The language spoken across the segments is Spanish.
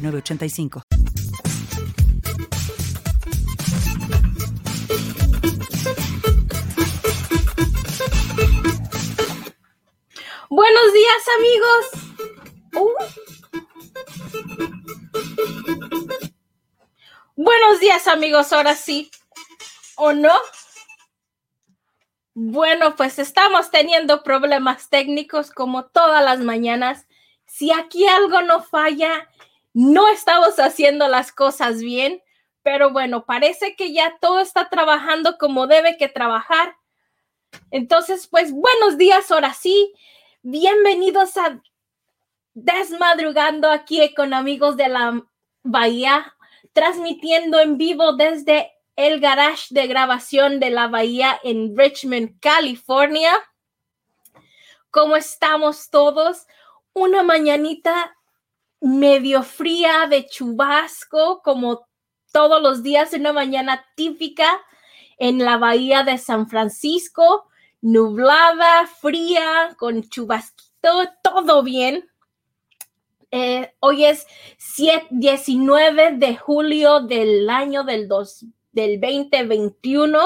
985. Buenos días amigos. Uh. Buenos días amigos, ahora sí. ¿O no? Bueno, pues estamos teniendo problemas técnicos como todas las mañanas. Si aquí algo no falla, no estamos haciendo las cosas bien, pero bueno, parece que ya todo está trabajando como debe que trabajar. Entonces, pues buenos días, ahora sí. Bienvenidos a Desmadrugando aquí con amigos de la Bahía, transmitiendo en vivo desde el garage de grabación de la Bahía en Richmond, California. ¿Cómo estamos todos? Una mañanita medio fría de chubasco, como todos los días en una mañana típica en la bahía de San Francisco, nublada, fría, con chubasquito, todo bien. Eh, hoy es 19 de julio del año del, dos, del 2021,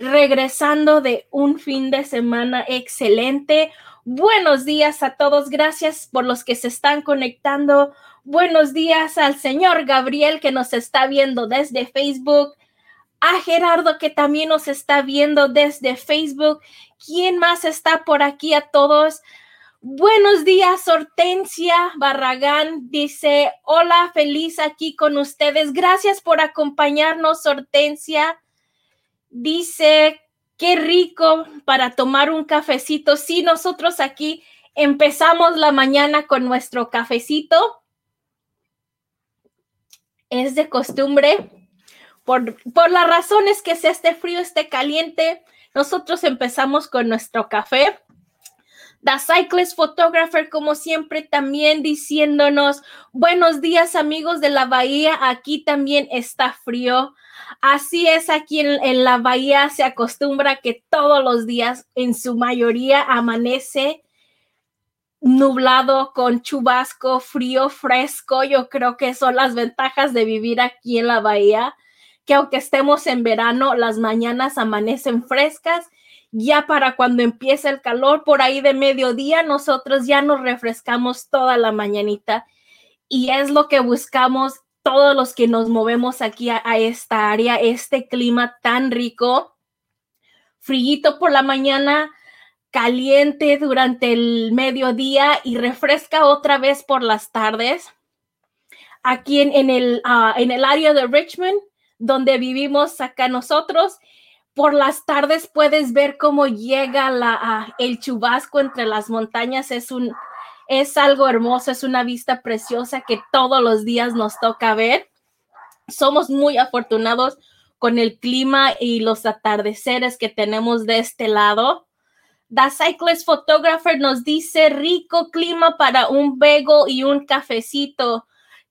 regresando de un fin de semana excelente Buenos días a todos. Gracias por los que se están conectando. Buenos días al señor Gabriel que nos está viendo desde Facebook. A Gerardo que también nos está viendo desde Facebook. ¿Quién más está por aquí a todos? Buenos días, Hortensia Barragán dice, hola, feliz aquí con ustedes. Gracias por acompañarnos, Hortensia. Dice, Qué rico para tomar un cafecito. Sí, nosotros aquí empezamos la mañana con nuestro cafecito. Es de costumbre. Por, por las razones que sea este frío, esté caliente, nosotros empezamos con nuestro café. The Cyclist Photographer, como siempre, también diciéndonos, buenos días amigos de la bahía, aquí también está frío. Así es, aquí en, la bahía se acostumbra que todos los días, en su mayoría, amanece nublado con chubasco, frío, fresco. Yo creo que son las ventajas de vivir aquí en la bahía, que aunque estemos en verano, las mañanas amanecen frescas. Ya para cuando empiece el calor, por ahí de mediodía, nosotros ya nos refrescamos toda la mañanita. Y es lo que buscamos todos los que nos movemos aquí a, esta área, este clima tan rico, frío por la mañana, caliente durante el mediodía y refresca otra vez por las tardes. Aquí en, el, ah, en el área de Richmond, donde vivimos acá nosotros, por las tardes puedes ver cómo llega el chubasco entre las montañas. Es es algo hermoso, es una vista preciosa que todos los días nos toca ver. Somos muy afortunados con el clima y los atardeceres que tenemos de este lado. The Cyclist Photographer nos dice rico clima para un vego y un cafecito.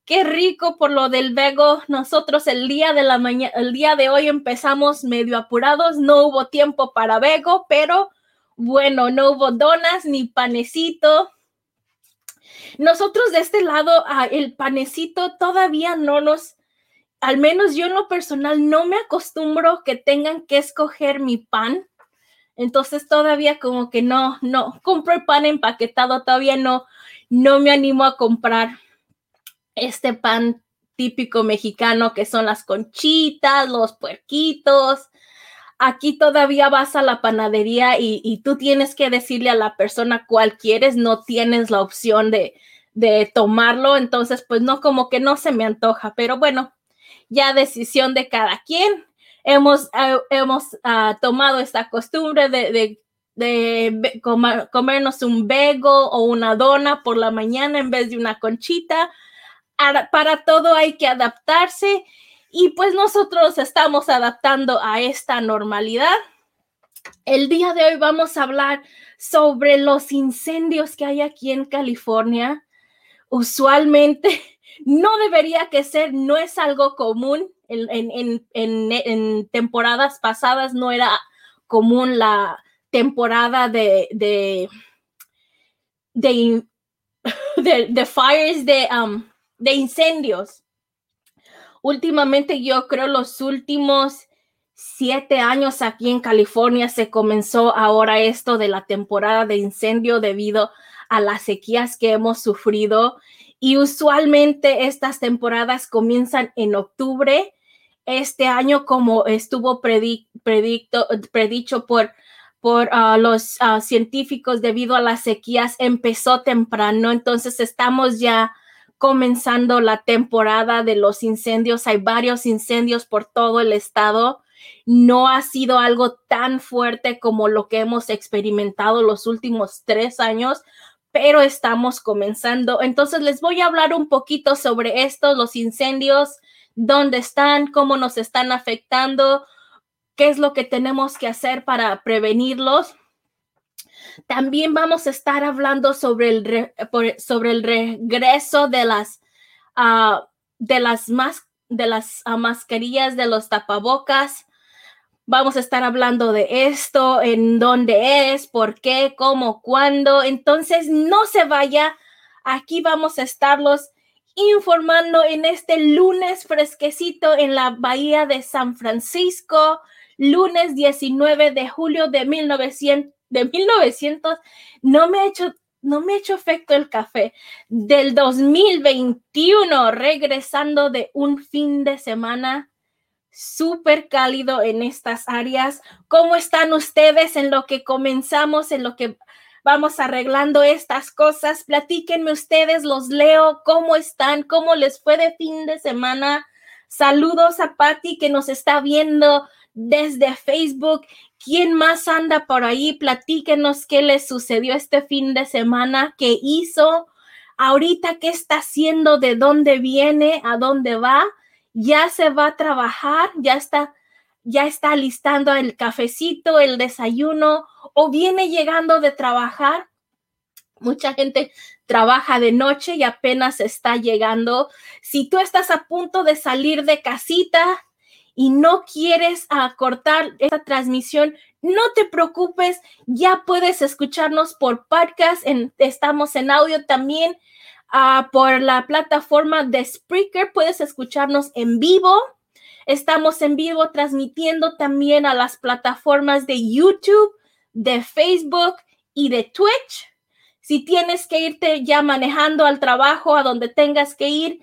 Qué rico por lo del vego. Nosotros el día de la mañana, el día de hoy empezamos medio apurados. No hubo tiempo para vego, pero bueno, no hubo donas ni panecito. Nosotros de este lado, ah, el panecito todavía no nos, al menos yo en lo personal, no me acostumbro que tengan que escoger mi pan. Entonces todavía como que no, no, compro el pan empaquetado, todavía no, no me animo a comprar este pan típico mexicano que son las conchitas, los puerquitos, aquí todavía vas a la panadería y, tú tienes que decirle a la persona cuál quieres, no tienes la opción de, tomarlo, entonces pues no, como que no se me antoja, pero bueno, ya decisión de cada quien. Hemos, eh, hemos ah, tomado esta costumbre de, comernos un bego o una dona por la mañana en vez de una conchita. Para todo hay que adaptarse y pues nosotros estamos adaptando a esta normalidad. El día de hoy vamos a hablar sobre los incendios que hay aquí en California. Usualmente no debería que ser, no es algo común. En, temporadas pasadas no era común la temporada de, de, de, fires, de, um, de incendios. Últimamente yo creo los últimos siete años aquí en California se comenzó ahora esto de la temporada de incendio debido a las sequías que hemos sufrido y usualmente estas temporadas comienzan en octubre. Este año, como estuvo predicto, predicho por, por ah, los ah, científicos debido a las sequías, empezó temprano. Entonces estamos ya comenzando la temporada de los incendios. Hay varios incendios por todo el estado. No ha sido algo tan fuerte como lo que hemos experimentado los últimos tres años, pero estamos comenzando. Entonces les voy a hablar un poquito sobre esto, los incendios, dónde están, cómo nos están afectando, qué es lo que tenemos que hacer para prevenirlos. También vamos a estar hablando sobre el, sobre el regreso de las, uh, de las, de las uh, mascarillas, de los tapabocas. Vamos a estar hablando de esto, en dónde es, por qué, cómo, cuándo. Entonces, no se vaya. Aquí vamos a estarlos informando en este lunes fresquecito en la Bahía de San Francisco, lunes 19 de julio de 1900 de 1900, no me ha hecho, no me ha hecho efecto el café. Del 2021, regresando de un fin de semana súper cálido en estas áreas. ¿Cómo están ustedes en lo que comenzamos, en lo que vamos arreglando estas cosas? Platíquenme ustedes, los leo, ¿cómo están? ¿Cómo les fue de fin de semana? Saludos a Patti que nos está viendo desde Facebook ¿Quién más anda por ahí? Platíquenos qué le sucedió este fin de semana, qué hizo, ahorita qué está haciendo, de dónde viene, a dónde va. Ya se va a trabajar, ya está, ya está listando el cafecito, el desayuno o viene llegando de trabajar. Mucha gente trabaja de noche y apenas está llegando. Si tú estás a punto de salir de casita, y no quieres acortar esta transmisión, no te preocupes, ya puedes escucharnos por podcast, estamos en audio también ah, por la plataforma de Spreaker, puedes escucharnos en vivo. Estamos en vivo transmitiendo también a las plataformas de YouTube, de Facebook y de Twitch. Si tienes que irte ya manejando al trabajo, a donde tengas que ir,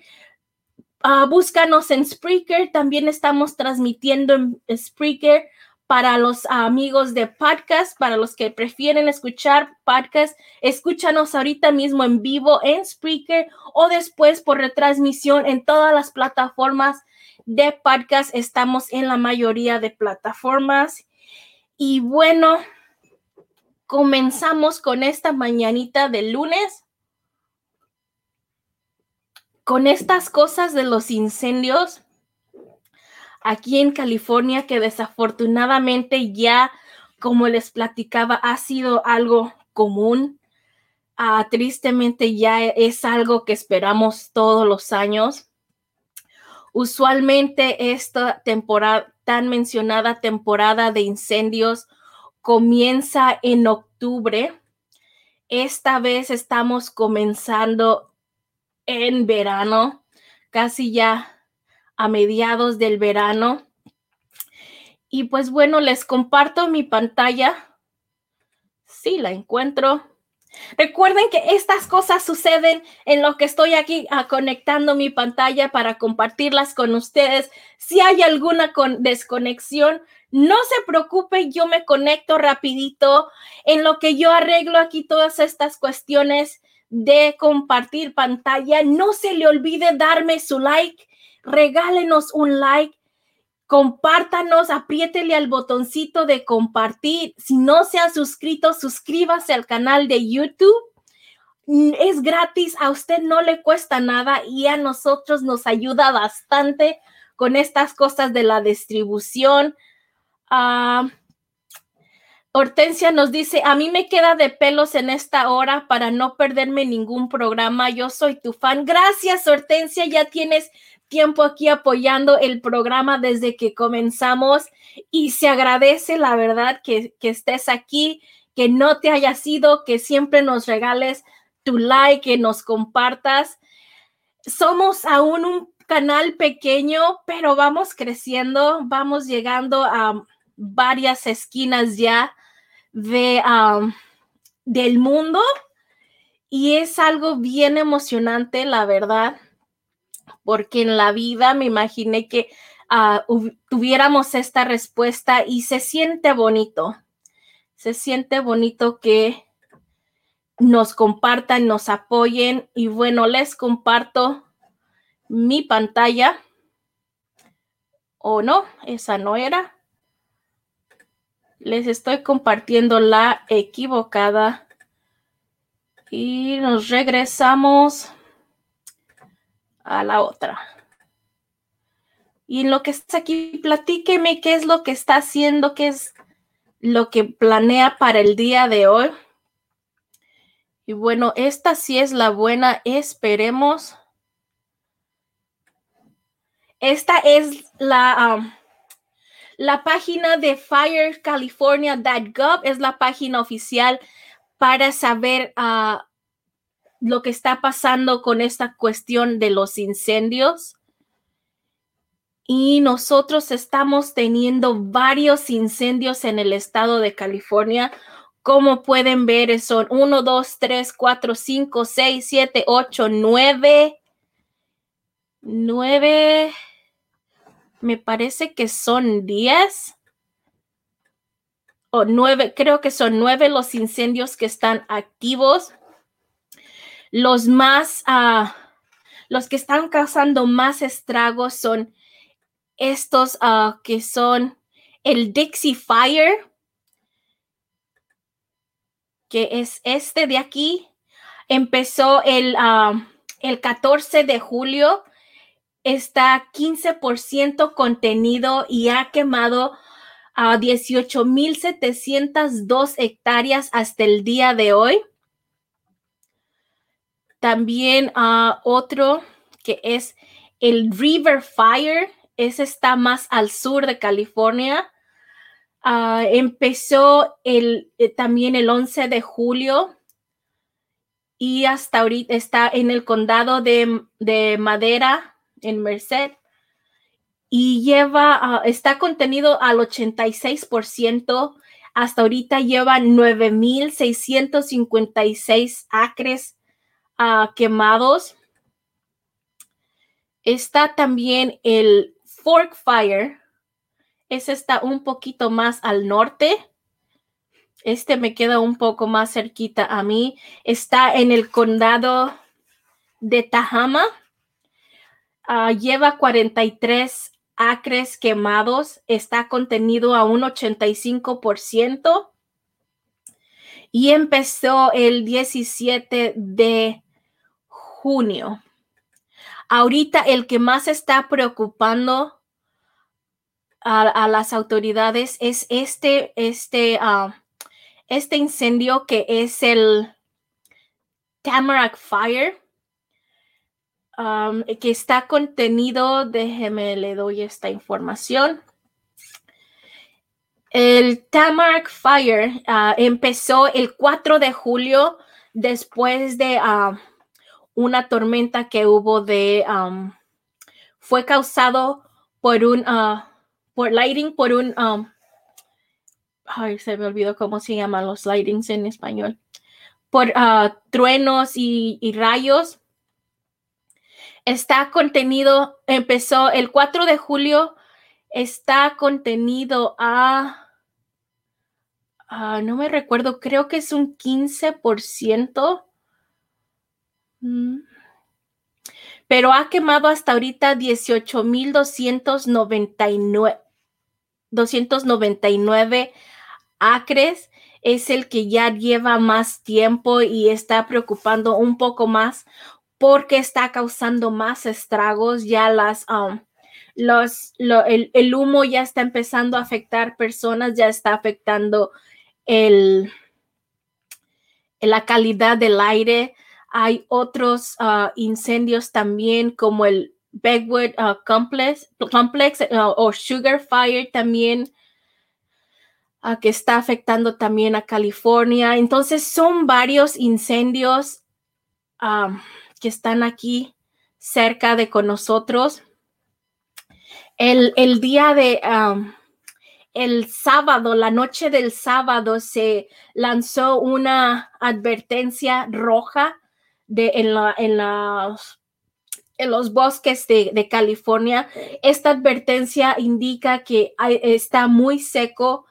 Ah, búscanos en Spreaker, también estamos transmitiendo en Spreaker para los amigos de podcast, para los que prefieren escuchar podcast, escúchanos ahorita mismo en vivo en Spreaker o después por retransmisión en todas las plataformas de podcast. Estamos en la mayoría de plataformas. Y bueno, comenzamos con esta mañanita de lunes con estas cosas de los incendios aquí en California, que desafortunadamente ya, como les platicaba, ha sido algo común. Ah, tristemente ya es algo que esperamos todos los años. Usualmente esta temporada, tan mencionada temporada de incendios, comienza en octubre. Esta vez estamos comenzando en verano, casi ya a mediados del verano. Y pues bueno, les comparto mi pantalla. Sí, la encuentro. Recuerden que estas cosas suceden en lo que estoy aquí ah, conectando mi pantalla para compartirlas con ustedes. Si hay alguna desconexión, no se preocupe, yo me conecto rapidito en lo que yo arreglo aquí todas estas cuestiones de compartir pantalla. No se le olvide darme su like, regálenos un like, compártanos, apriétele al botoncito de compartir. Si no se ha suscrito, suscríbase al canal de YouTube. es gratis, a usted no le cuesta nada y a nosotros nos ayuda bastante con estas cosas de la distribución. Ah, Hortensia nos dice, a mí me queda de pelos en esta hora para no perderme ningún programa. Yo soy tu fan. Gracias, Hortensia. Ya tienes tiempo aquí apoyando el programa desde que comenzamos y se agradece la verdad que, que estés aquí, que no te hayas ido, que siempre nos regales tu like, que nos compartas. Somos aún un canal pequeño, pero vamos creciendo, vamos llegando a varias esquinas ya de, del mundo y es algo bien emocionante, la verdad, porque en la vida me imaginé que ah, tuviéramos esta respuesta y se siente bonito, se siente bonito que nos compartan, nos apoyen y bueno, les comparto mi pantalla. ¿O no? Esa no era les estoy compartiendo la equivocada y nos regresamos a la otra. Y en lo que está aquí, platíqueme qué es lo que está haciendo, qué es lo que planea para el día de hoy. Y bueno, esta sí es la buena, esperemos. Esta es la, la página de firecalifornia.gov es la página oficial para saber ah, lo que está pasando con esta cuestión de los incendios. Y nosotros estamos teniendo varios incendios en el estado de California. Como pueden ver, son 1, 2, 3, 4, 5, 6, 7, 8, 9. 9 me parece que son 10 o 9, creo que son 9 los incendios que están activos. Los más, uh, los que están causando más estragos son estos uh, que son el Dixie Fire, que es este de aquí. Empezó el, uh, el 14 de julio está 15% contenido y ha quemado a 18.702 hectáreas hasta el día de hoy. También a otro que es el River Fire. Ese está más al sur de California. Ah, empezó el, eh, también el 11 de julio y hasta ahorita está en el condado de, de Madera, en Merced y lleva, ah, está contenido al 86%. Hasta ahorita lleva 9.656 acres uh, quemados. Está también el Fork Fire. Ese está un poquito más al norte. Este me queda un poco más cerquita a mí. Está en el condado de Tahama. Ah, lleva 43 acres quemados, está contenido a un 85% y empezó el 17 de junio. Ahorita el que más está preocupando a, las autoridades es este, este, ah, este incendio que es el Tamarack Fire que está contenido, déjeme le doy esta información. El Tamarack Fire ah, empezó el 4 de julio después de ah, una tormenta que hubo de, fue causado por un, uh, por lighting, por un, ay, se me olvidó cómo se llaman los lightings en español, por truenos y, y rayos está contenido, empezó el 4 de julio, está contenido a, no me recuerdo, creo que es un 15%. Mm. Pero ha quemado hasta ahorita 18,299 299 acres. es el que ya lleva más tiempo y está preocupando un poco más porque está causando más estragos. Ya las, um, los, el, humo ya está empezando a afectar personas, ya está afectando el, la calidad del aire. Hay otros uh, incendios también como el Begwood uh, Complex, uh, o Sugar Fire también que está afectando también a California. Entonces son varios incendios um, que están aquí cerca de con nosotros. El, día de el sábado, la noche del sábado, se lanzó una advertencia roja de, en, la, en, en los bosques de, California. Esta advertencia indica que está muy seco.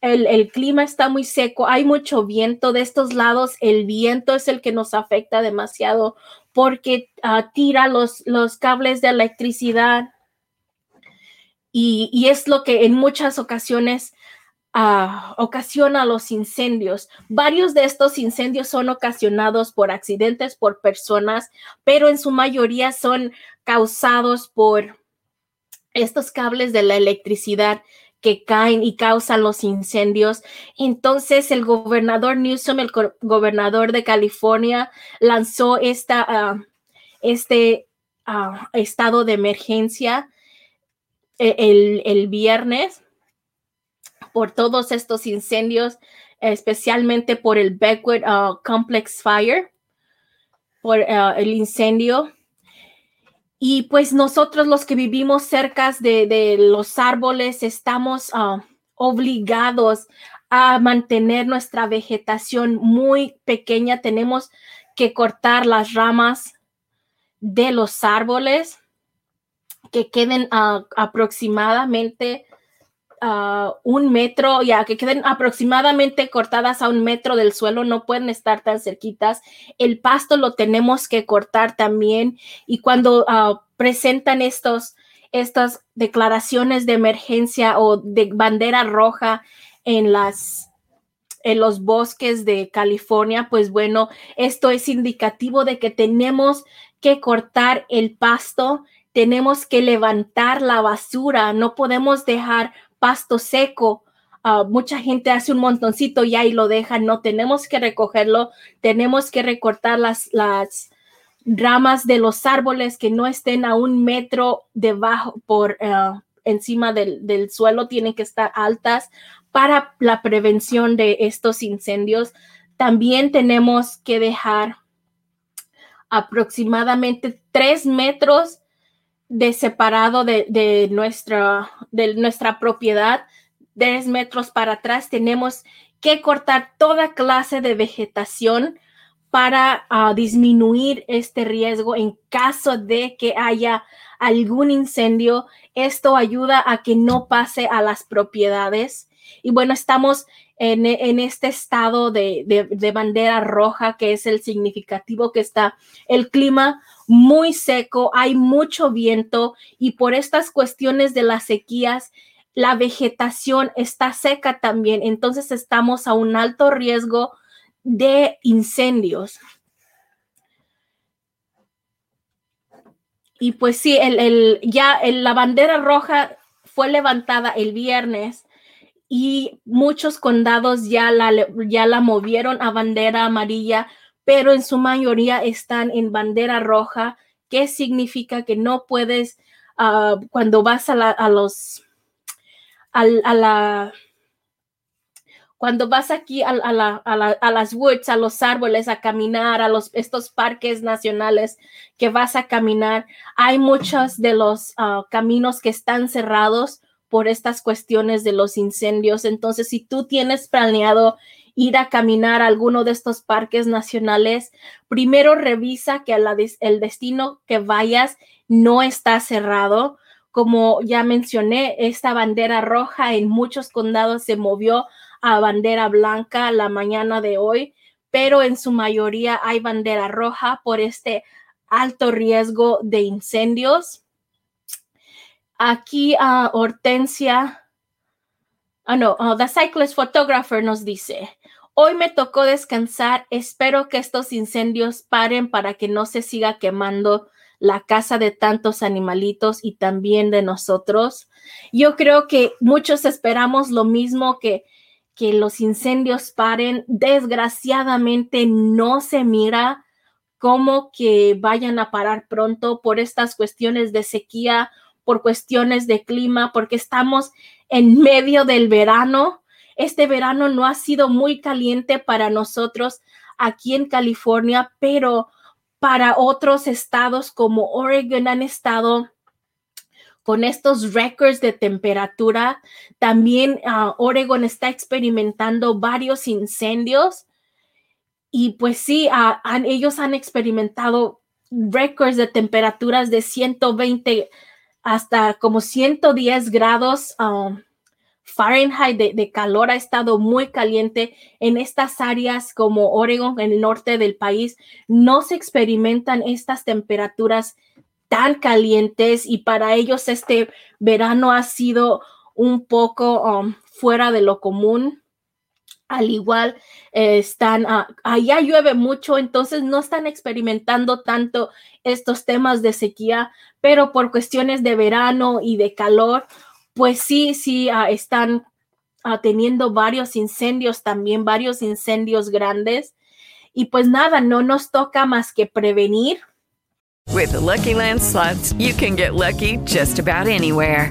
El, clima está muy seco, hay mucho viento de estos lados, el viento es el que nos afecta demasiado porque ah, tira los, los cables de electricidad y, es lo que en muchas ocasiones uh, ocasiona los incendios. Varios de estos incendios son ocasionados por accidentes, por personas, pero en su mayoría son causados por estos cables de la electricidad que caen y causan los incendios. Entonces el gobernador Newsom, el gobernador de California, lanzó esta, ah, este ah, estado de emergencia e-, el, viernes por todos estos incendios, especialmente por el Beckwood uh, Complex Fire, por el incendio. Y pues nosotros los que vivimos cerca de, los árboles estamos uh, obligados a mantener nuestra vegetación muy pequeña. Tenemos que cortar las ramas de los árboles que queden aproximadamente un metro, ya que queden aproximadamente cortadas a un metro del suelo, no pueden estar tan cerquitas. El pasto lo tenemos que cortar también y cuando ah, presentan estos, estas declaraciones de emergencia o de bandera roja en las en los bosques de California, pues bueno, esto es indicativo de que tenemos que cortar el pasto tenemos que levantar la basura, no podemos dejar pasto seco. Ah, mucha gente hace un montoncito ya y lo deja, no tenemos que recogerlo, tenemos que recortar las, las ramas de los árboles que no estén a un metro debajo por ah, encima del, del suelo, tienen que estar altas para la prevención de estos incendios. También tenemos que dejar aproximadamente tres metros de separado de, nuestra, de nuestra propiedad, 10 metros para atrás, tenemos que cortar toda clase de vegetación para ah, disminuir este riesgo en caso de que haya algún incendio. Esto ayuda a que no pase a las propiedades. Y bueno, estamos en, este estado de, de, bandera roja, que es el significativo que está el clima muy seco, hay mucho viento y por estas cuestiones de las sequías, la vegetación está seca también. Entonces estamos a un alto riesgo de incendios. Y pues sí, el, ya la bandera roja fue levantada el viernes y muchos condados ya la, ya la movieron a bandera amarilla pero en su mayoría están en bandera roja, que significa que no puedes, ah, cuando vas a, los, a, la, cuando vas aquí a, las woods, a los árboles, a caminar, a los, estos parques nacionales que vas a caminar, hay muchos de los ah, caminos que están cerrados por estas cuestiones de los incendios. Entonces, si tú tienes planeado ir a caminar a alguno de estos parques nacionales, primero revisa que el destino que vayas no está cerrado. Como ya mencioné, esta bandera roja en muchos condados se movió a bandera blanca la mañana de hoy, pero en su mayoría hay bandera roja por este alto riesgo de incendios. Aquí a Hortensia, ah no, the cyclist photographer nos dice, Hoy me tocó descansar. Espero que estos incendios paren para que no se siga quemando la casa de tantos animalitos y también de nosotros. Yo creo que muchos esperamos lo mismo que que los incendios paren. Desgraciadamente no se mira como que vayan a parar pronto por estas cuestiones de sequía, por cuestiones de clima, porque estamos en medio del verano. Este verano no ha sido muy caliente para nosotros aquí en California, pero para otros estados como Oregon han estado con estos récords de temperatura. También uh, Oregon está experimentando varios incendios y pues sí, ellos han experimentado récords de temperaturas de 120 hasta como 110 grados um, Fahrenheit de, calor. Ha estado muy caliente en estas áreas como Oregon, en el norte del país. No se experimentan estas temperaturas tan calientes y para ellos este verano ha sido un poco um, fuera de lo común al igual están, ah, allá llueve mucho, entonces no están experimentando tanto estos temas de sequía, pero por cuestiones de verano y de calor, pues sí, sí, ah, están ah, teniendo varios incendios también, varios incendios grandes. Y pues nada, no nos toca más que prevenir. With Lucky Land slots, you can get lucky just about anywhere.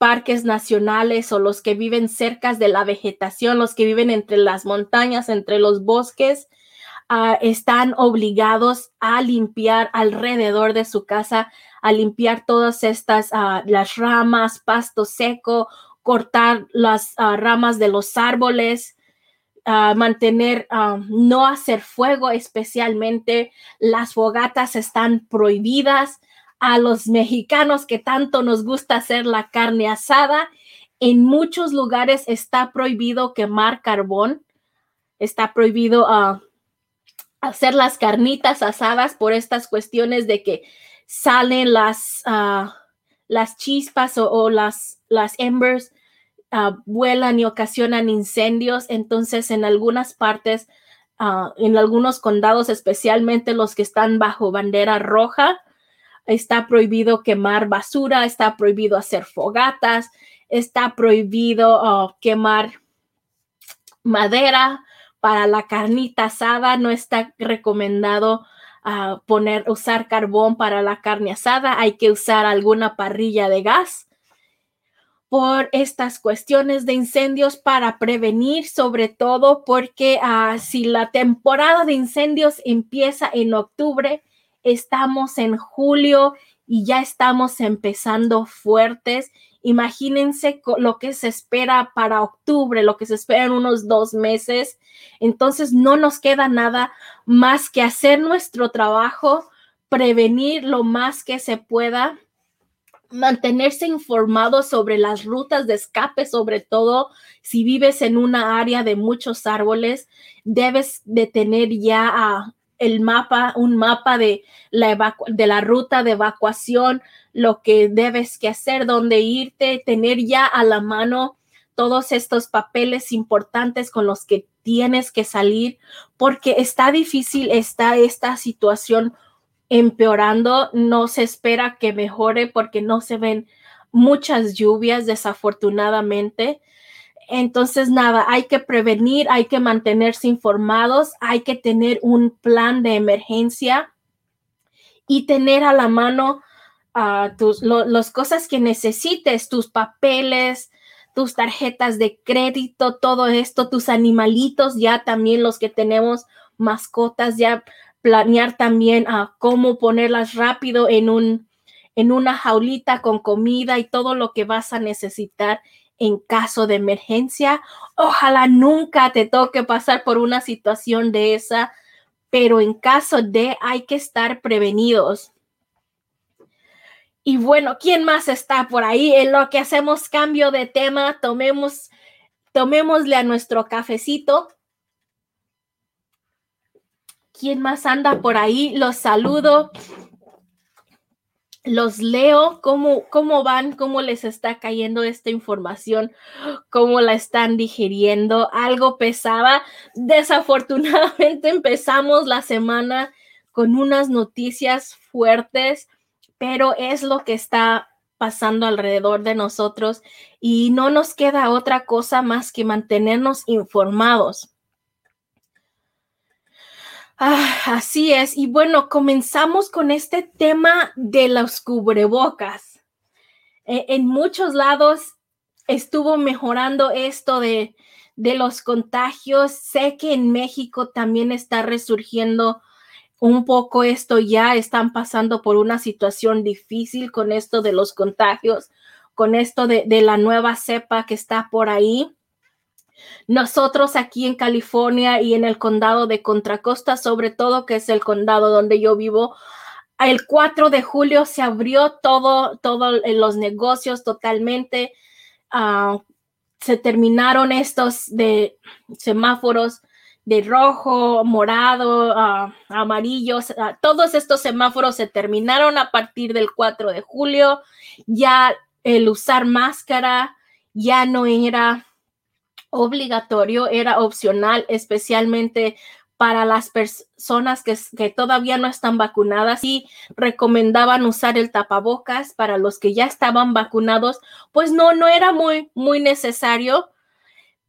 parques nacionales o los que viven cerca de la vegetación, los que viven entre las montañas, entre los bosques, uh, están obligados a limpiar alrededor de su casa, a limpiar todas estas, uh, las ramas, pasto seco, cortar las uh, ramas de los árboles, mantener, no hacer fuego, especialmente las fogatas están prohibidas a los mexicanos que tanto nos gusta hacer la carne asada. En muchos lugares está prohibido quemar carbón, está prohibido ah, hacer las carnitas asadas por estas cuestiones de que salen las, ah, las chispas o, las, las embers, ah, vuelan y ocasionan incendios. Entonces, en algunas partes, en algunos condados, especialmente los que están bajo bandera roja, está prohibido quemar basura, está prohibido hacer fogatas, está prohibido uh, quemar madera para la carnita asada, no está recomendado uh, poner, usar carbón para la carne asada, hay que usar alguna parrilla de gas por estas cuestiones de incendios para prevenir, sobre todo porque uh, si la temporada de incendios empieza en octubre, estamos en julio y ya estamos empezando fuertes. Imagínense lo que se espera para octubre, lo que se espera en unos dos meses. Entonces no nos queda nada más que hacer nuestro trabajo, prevenir lo más que se pueda, mantenerse informado sobre las rutas de escape, sobre todo si vives en una área de muchos árboles, debes de tener ya el mapa, un mapa de la, de la ruta de evacuación, lo que debes que hacer, dónde irte, tener ya a la mano todos estos papeles importantes con los que tienes que salir, porque está difícil, está esta situación empeorando, no se espera que mejore porque no se ven muchas lluvias desafortunadamente. Entonces, nada, hay que prevenir, hay que mantenerse informados, hay que tener un plan de emergencia y tener a la mano uh, tus, las cosas que necesites, tus papeles, tus tarjetas de crédito, todo esto, tus animalitos, ya también los que tenemos mascotas, ya planear también a cómo ponerlas rápido en un en una jaulita con comida y todo lo que vas a necesitar en caso de emergencia. Ojalá nunca te toque pasar por una situación de esa, pero en caso de hay que estar prevenidos. Y bueno, ¿quién más está por ahí? En lo que hacemos cambio de tema, tomemos, tomémosle a nuestro cafecito. ¿Quién más anda por ahí? Los saludo. Los leo. ¿Cómo, cómo van? ¿Cómo les está cayendo esta información? ¿Cómo la están digiriendo? Algo pesaba. Desafortunadamente empezamos la semana con unas noticias fuertes pero es lo que está pasando alrededor de nosotros y no nos queda otra cosa más que mantenernos informados. Ah, así es. Y bueno, comenzamos con este tema de los cubrebocas. E, en muchos lados estuvo mejorando esto de, de los contagios. Sé que en México también está resurgiendo un poco esto ya están pasando por una situación difícil con esto de los contagios, con esto de, la nueva cepa que está por ahí. Nosotros aquí en California y en el condado de Contracosta, sobre todo que es el condado donde yo vivo, el 4 de julio se abrió todo, todo los negocios totalmente. Ah, se terminaron estos de semáforos de rojo, morado, uh, amarillos, ah, todos estos semáforos se terminaron a partir del 4 de julio. Ya el usar máscara ya no era obligatorio, era opcional, especialmente para las personas que, que, todavía no están vacunadas y recomendaban usar el tapabocas para los que ya estaban vacunados, pues no, no era muy, muy necesario,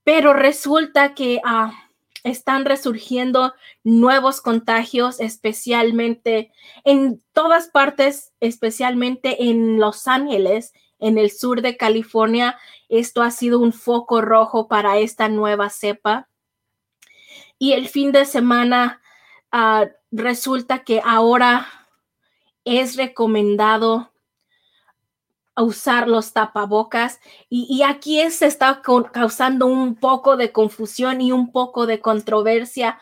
pero resulta que uh, están resurgiendo nuevos contagios, especialmente en todas partes, especialmente en Los Ángeles, en el sur de California. Esto ha sido un foco rojo para esta nueva cepa. Y el fin de semana ah, resulta que ahora es recomendado usar los tapabocas y, aquí se está causando un poco de confusión y un poco de controversia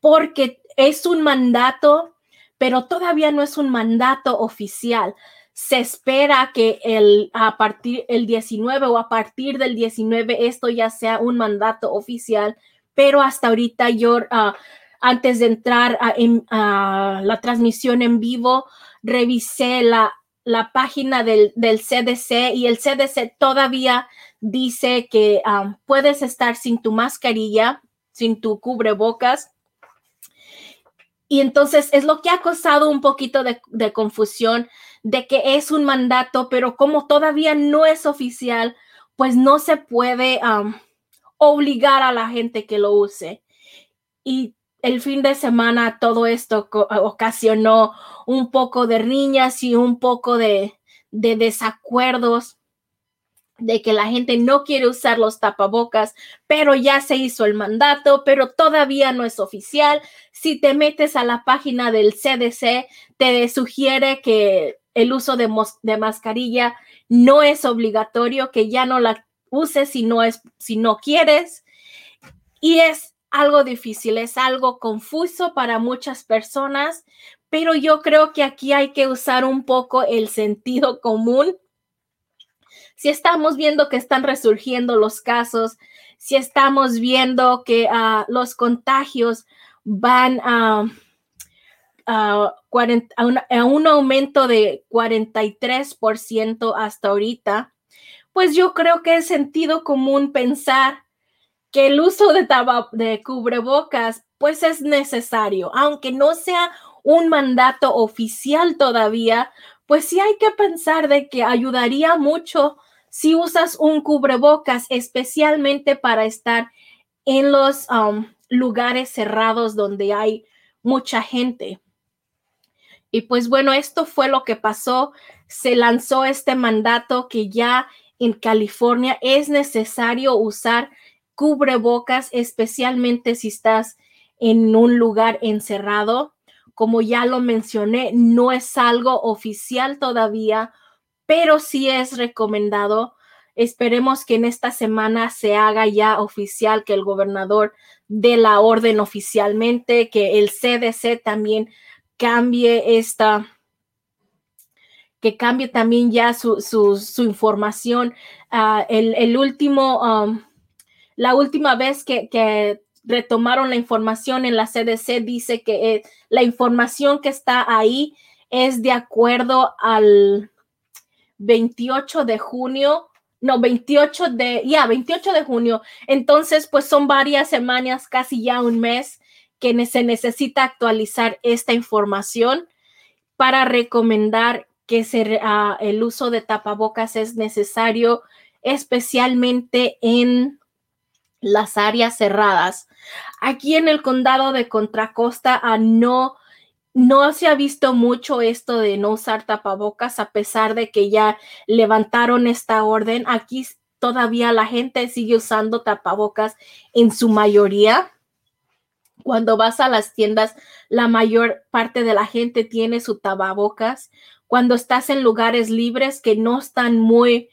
porque es un mandato, pero todavía no es un mandato oficial. Se espera que el, a partir el 19 o a partir del 19 esto ya sea un mandato oficial, pero hasta ahorita yo, ah, antes de entrar a la transmisión en vivo, revisé la, la página del, CDC y el CDC todavía dice que um, puedes estar sin tu mascarilla, sin tu cubrebocas. Y entonces es lo que ha causado un poquito de, confusión de que es un mandato, pero como todavía no es oficial, pues no se puede obligar a la gente que lo use. Y el fin de semana todo esto ocasionó un poco de riñas y un poco de, desacuerdos de que la gente no quiere usar los tapabocas, pero ya se hizo el mandato, pero todavía no es oficial. Si te metes a la página del CDC, te sugiere que el uso de, de mascarilla no es obligatorio, que ya no la uses si no es si no quieres. Y es algo difícil, es algo confuso para muchas personas, pero yo creo que aquí hay que usar un poco el sentido común. Si estamos viendo que están resurgiendo los casos, si estamos viendo que uh, los contagios van a, a, un aumento de 43% hasta ahorita, pues yo creo que es sentido común pensar que el uso de, de cubrebocas pues es necesario, aunque no sea un mandato oficial todavía, pues sí hay que pensar de que ayudaría mucho si usas un cubrebocas, especialmente para estar en los um, lugares cerrados donde hay mucha gente. Y pues bueno, esto fue lo que pasó. Se lanzó este mandato que ya en California es necesario usar cubrebocas, especialmente si estás en un lugar encerrado. Como ya lo mencioné, no es algo oficial todavía, pero sí es recomendado. Esperemos que en esta semana se haga ya oficial, que el gobernador dé la orden oficialmente, que el CDC también cambie esta, que cambie también ya su, información. Ah, el, último, um, la última vez que, retomaron la información en la CDC dice que eh, la información que está ahí es de acuerdo al 28 de junio, no, 28 de, ya, 28 de junio. Entonces, pues son varias semanas, casi ya un mes que se necesita actualizar esta información para recomendar que ah, el uso de tapabocas es necesario, especialmente en las áreas cerradas. Aquí en el condado de Contracosta ah, no, no se ha visto mucho esto de no usar tapabocas, a pesar de que ya levantaron esta orden. Aquí todavía la gente sigue usando tapabocas en su mayoría. Cuando vas a las tiendas, la mayor parte de la gente tiene su tapabocas. Cuando estás en lugares libres que no están muy,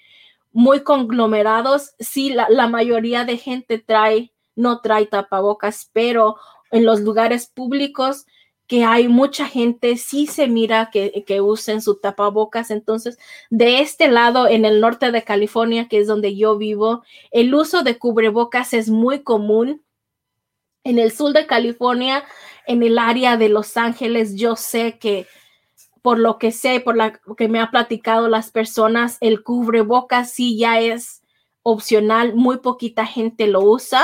muy conglomerados, sí, la, mayoría de gente trae, no trae tapabocas, pero en los lugares públicos que hay mucha gente, sí se mira que, que, usen su tapabocas. Entonces, de este lado, en el norte de California, que es donde yo vivo, el uso de cubrebocas es muy común en el sur de California, en el área de Los Ángeles, yo sé que por lo que sé, por lo que me ha platicado las personas, el cubrebocas sí ya es opcional, muy poquita gente lo usa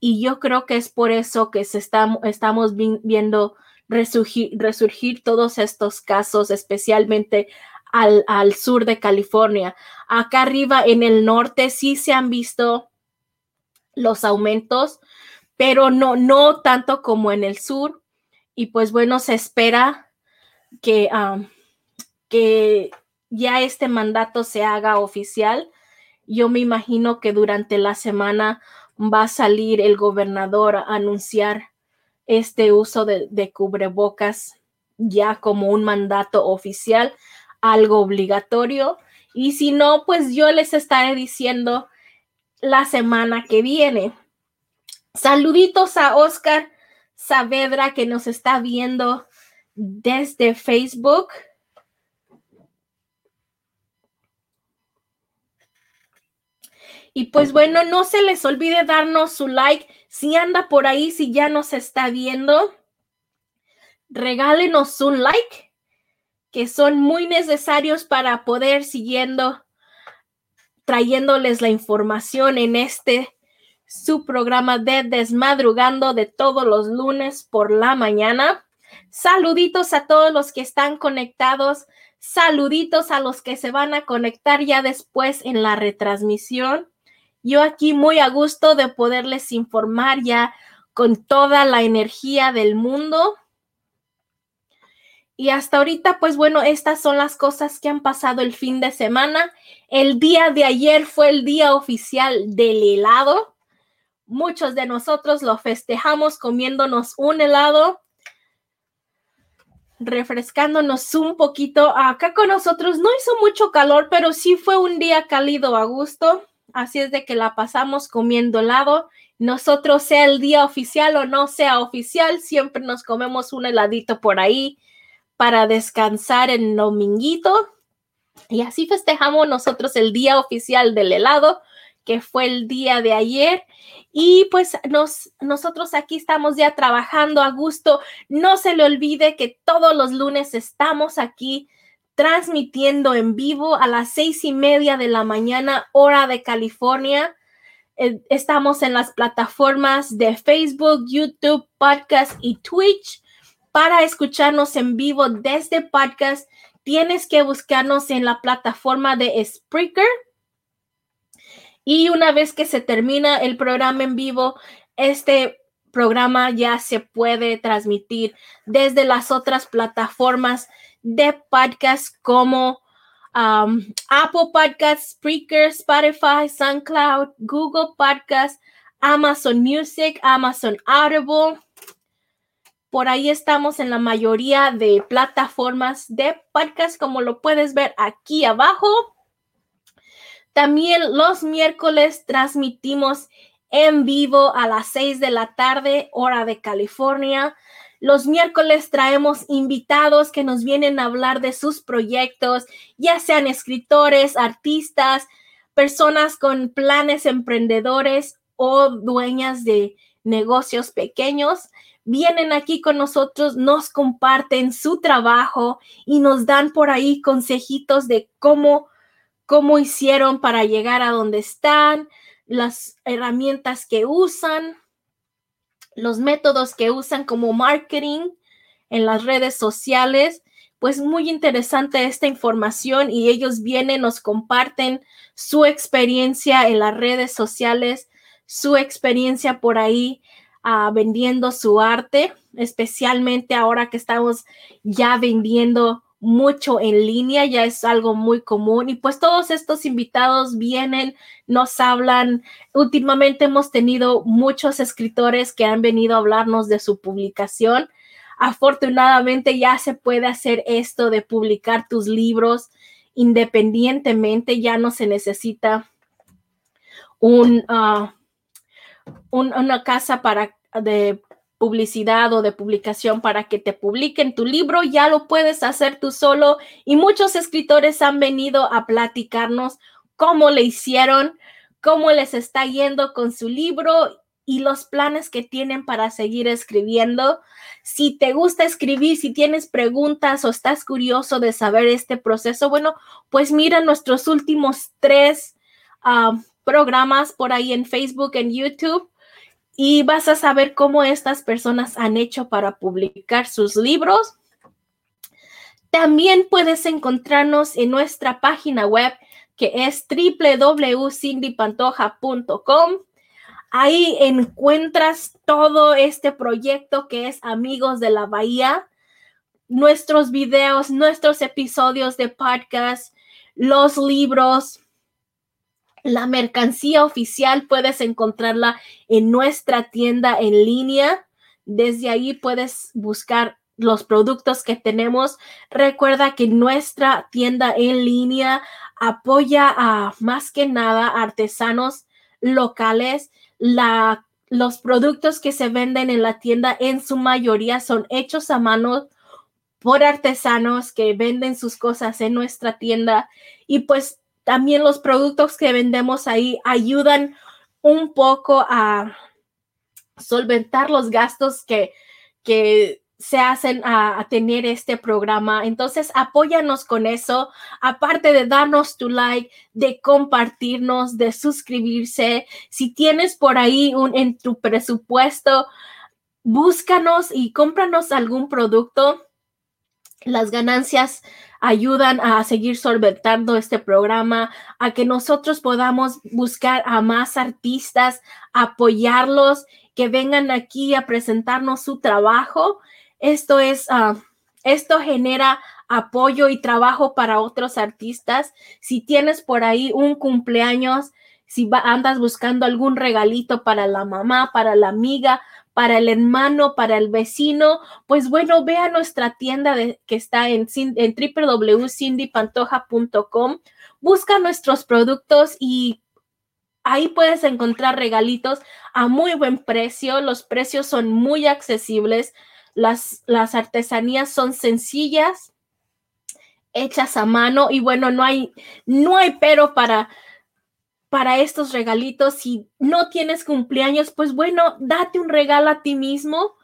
y yo creo que es por eso que se está, estamos viendo resurgir, resurgir, todos estos casos, especialmente al, al sur de California. Acá arriba en el norte sí se han visto los aumentos, pero no, no tanto como en el sur. Y pues bueno, se espera que, que ya este mandato se haga oficial. Yo me imagino que durante la semana va a salir el gobernador a anunciar este uso de, de cubrebocas ya como un mandato oficial, algo obligatorio. Y si no, pues yo les estaré diciendo la semana que viene. Saluditos a Oscar Saavedra que nos está viendo desde Facebook. Y pues bueno, no se les olvide darnos su like. Si anda por ahí, si ya nos está viendo, regálenos un like, que son muy necesarios para poder siguiendo trayéndoles la información en este su programa de Desmadrugando de todos los lunes por la mañana. Saluditos a todos los que están conectados. Saluditos a los que se van a conectar ya después en la retransmisión. Yo aquí muy a gusto de poderles informar ya con toda la energía del mundo. Y hasta ahorita, pues bueno, estas son las cosas que han pasado el fin de semana. El día de ayer fue el día oficial del helado. Muchos de nosotros lo festejamos comiéndonos un helado, refrescándonos un poquito. Acá con nosotros no hizo mucho calor, pero sí fue un día cálido a gusto. Así es de que la pasamos comiendo helado. Nosotros, sea el día oficial o no sea oficial, siempre nos comemos un heladito por ahí para descansar en dominguito. Y así festejamos nosotros el día oficial del helado, que fue el día de ayer. Y pues nos, nosotros aquí estamos ya trabajando a gusto. No se le olvide que todos los lunes estamos aquí transmitiendo en vivo a las seis y media de la mañana, hora de California. Eh, estamos en las plataformas de Facebook, YouTube, Podcast y Twitch. Para escucharnos en vivo desde podcast, tienes que buscarnos en la plataforma de Spreaker Y una vez que se termina el programa en vivo, este programa ya se puede transmitir desde las otras plataformas de podcast como um, Apple Podcasts, Spreaker, Spotify, SoundCloud, Google Podcasts, Amazon Music, Amazon Audible. Por ahí estamos en la mayoría de plataformas de podcast, como lo puedes ver aquí abajo. También los miércoles transmitimos en vivo a las 6 de la tarde, hora de California. Los miércoles traemos invitados que nos vienen a hablar de sus proyectos, ya sean escritores, artistas, personas con planes emprendedores o dueñas de negocios pequeños. Vienen aquí con nosotros, nos comparten su trabajo y nos dan por ahí consejitos de cómo, cómo hicieron para llegar a donde están, las herramientas que usan, los métodos que usan como marketing en las redes sociales. Pues muy interesante esta información y ellos vienen, nos comparten su experiencia en las redes sociales, su experiencia por ahí uh, vendiendo su arte, especialmente ahora que estamos ya vendiendo mucho en línea, ya es algo muy común y pues todos estos invitados vienen, nos hablan. Últimamente hemos tenido muchos escritores que han venido a hablarnos de su publicación. Afortunadamente ya se puede hacer esto de publicar tus libros independientemente, ya no se necesita un, uh, una casa para de publicidad o de publicación para que te publiquen tu libro, ya lo puedes hacer tú solo y muchos escritores han venido a platicarnos cómo le hicieron, cómo les está yendo con su libro y los planes que tienen para seguir escribiendo. Si te gusta escribir, si tienes preguntas o estás curioso de saber este proceso, bueno, pues mira nuestros últimos tres ah, programas por ahí en Facebook, en YouTube y vas a saber cómo estas personas han hecho para publicar sus libros. También puedes encontrarnos en nuestra página web que es www.cindypantoja.com. Ahí encuentras todo este proyecto que es Amigos de la Bahía, nuestros videos, nuestros episodios de podcast, los libros, la mercancía oficial puedes encontrarla en nuestra tienda en línea. Desde ahí puedes buscar los productos que tenemos. Recuerda que nuestra tienda en línea apoya a más que nada artesanos locales. La, los productos que se venden en la tienda en su mayoría son hechos a mano por artesanos que venden sus cosas en nuestra tienda y pues también los productos que vendemos ahí ayudan un poco a solventar los gastos que, que se hacen a, tener este programa. Entonces, apóyanos con eso. Aparte de darnos tu like, de compartirnos, de suscribirse. Si tienes por ahí un en tu presupuesto, búscanos y cómpranos algún producto. Las ganancias ayudan a seguir solventando este programa, a que nosotros podamos buscar a más artistas, apoyarlos, que vengan aquí a presentarnos su trabajo. Esto es, ah, esto genera apoyo y trabajo para otros artistas. Si tienes por ahí un cumpleaños, si andas buscando algún regalito para la mamá, para la amiga, para el hermano, para el vecino, pues bueno, ve a nuestra tienda que está en, en busca nuestros productos y ahí puedes encontrar regalitos a muy buen precio. Los precios son muy accesibles. Las, las artesanías son sencillas, hechas a mano y bueno, no hay, no hay pero para para estos regalitos. Si no tienes cumpleaños, pues bueno, date un regalo a ti mismo.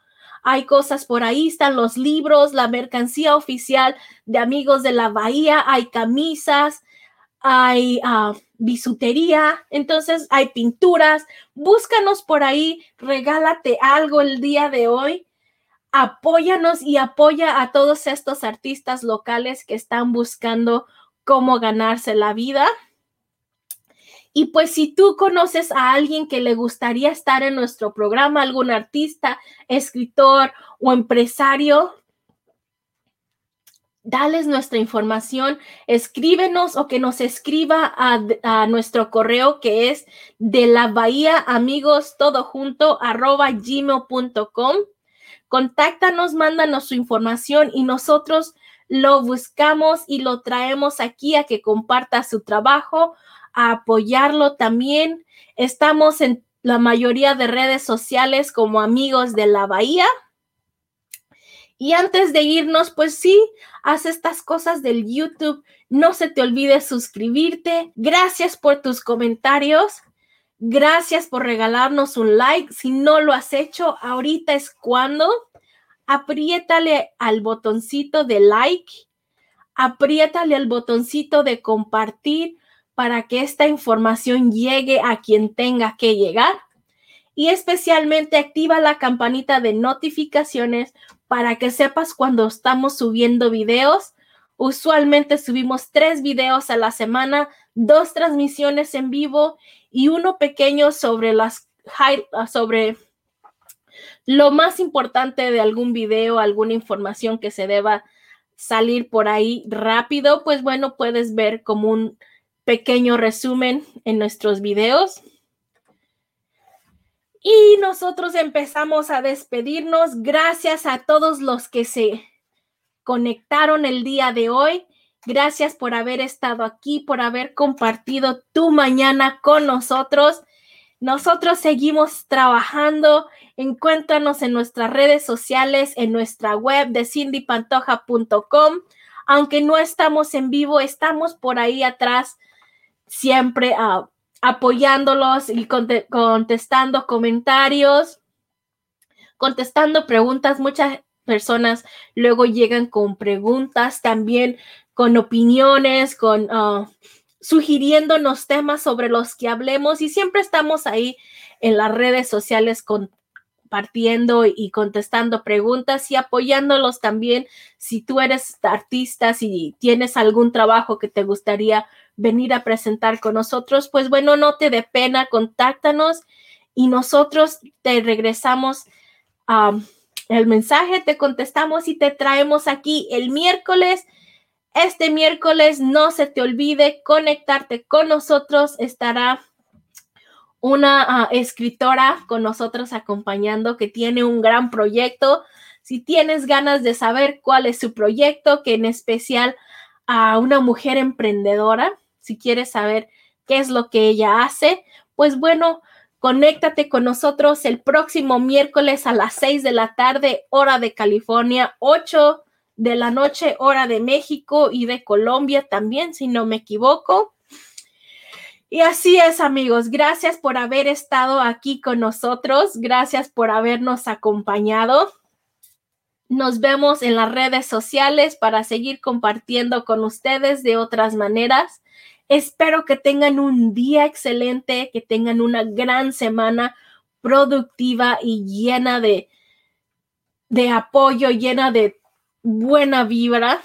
Hay cosas por ahí, están los libros, la mercancía oficial de Amigos de la Bahía, hay camisas, hay uh, bisutería, entonces hay pinturas. Búscanos por ahí, regálate algo el día de hoy. Apóyanos y apoya a todos estos artistas locales que están buscando cómo ganarse la vida. Y pues si tú conoces a alguien que le gustaría estar en nuestro programa, algún artista, escritor o empresario, dales nuestra información, escríbenos o que nos escriba a, nuestro correo que es de la bahía amigos todo junto arroba gmail.com. Contáctanos, mándanos su información y nosotros lo buscamos y lo traemos aquí a que comparta su trabajo, a apoyarlo también. Estamos en la mayoría de redes sociales como amigos de la bahía. Y antes de irnos, pues sí, haz estas cosas del YouTube. No se te olvide suscribirte. Gracias por tus comentarios. Gracias por regalarnos un like. Si no lo has hecho, ahorita es cuando. Apriétale al botoncito de like. Apriétale al botoncito de compartir para que esta información llegue a quien tenga que llegar. Y especialmente activa la campanita de notificaciones para que sepas cuando estamos subiendo videos. Usualmente subimos tres videos a la semana, dos transmisiones en vivo y uno pequeño sobre las sobre lo más importante de algún video, alguna información que se deba salir por ahí rápido, pues bueno, puedes ver como un pequeño resumen en nuestros videos. Y nosotros empezamos a despedirnos. Gracias a todos los que se conectaron el día de hoy. Gracias por haber estado aquí, por haber compartido tu mañana con nosotros. Nosotros seguimos trabajando. Encuéntranos en nuestras redes sociales, en nuestra web de cindypantoja.com. Aunque no estamos en vivo, estamos por ahí atrás siempre a apoyándolos y contestando comentarios, contestando preguntas. Muchas personas luego llegan con preguntas, también con opiniones, con uh, sugiriéndonos temas sobre los que hablemos y siempre estamos ahí en las redes sociales compartiendo y contestando preguntas y apoyándolos también si tú eres artista, si tienes algún trabajo que te gustaría venir a presentar con nosotros, pues bueno, no te dé pena, contáctanos y nosotros te regresamos el mensaje, te contestamos y te traemos aquí el miércoles. Este miércoles no se te olvide conectarte con nosotros. Estará una ah, escritora con nosotros acompañando que tiene un gran proyecto. Si tienes ganas de saber cuál es su proyecto, que en especial a una mujer emprendedora, si quieres saber qué es lo que ella hace, pues bueno, conéctate con nosotros el próximo miércoles a las 6 de la tarde, hora de California, 8 de la noche, hora de México y de Colombia también, si no me equivoco. Y así es, amigos. Gracias por haber estado aquí con nosotros. Gracias por habernos acompañado. Nos vemos en las redes sociales para seguir compartiendo con ustedes de otras maneras. Espero que tengan un día excelente, que tengan una gran semana productiva y llena de, de apoyo, llena de buena vibra.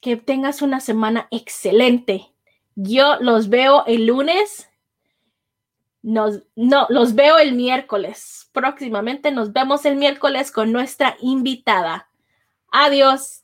Que tengas una semana excelente. Yo los veo el lunes. No, los veo el miércoles. Próximamente nos vemos el miércoles con nuestra invitada. Adiós.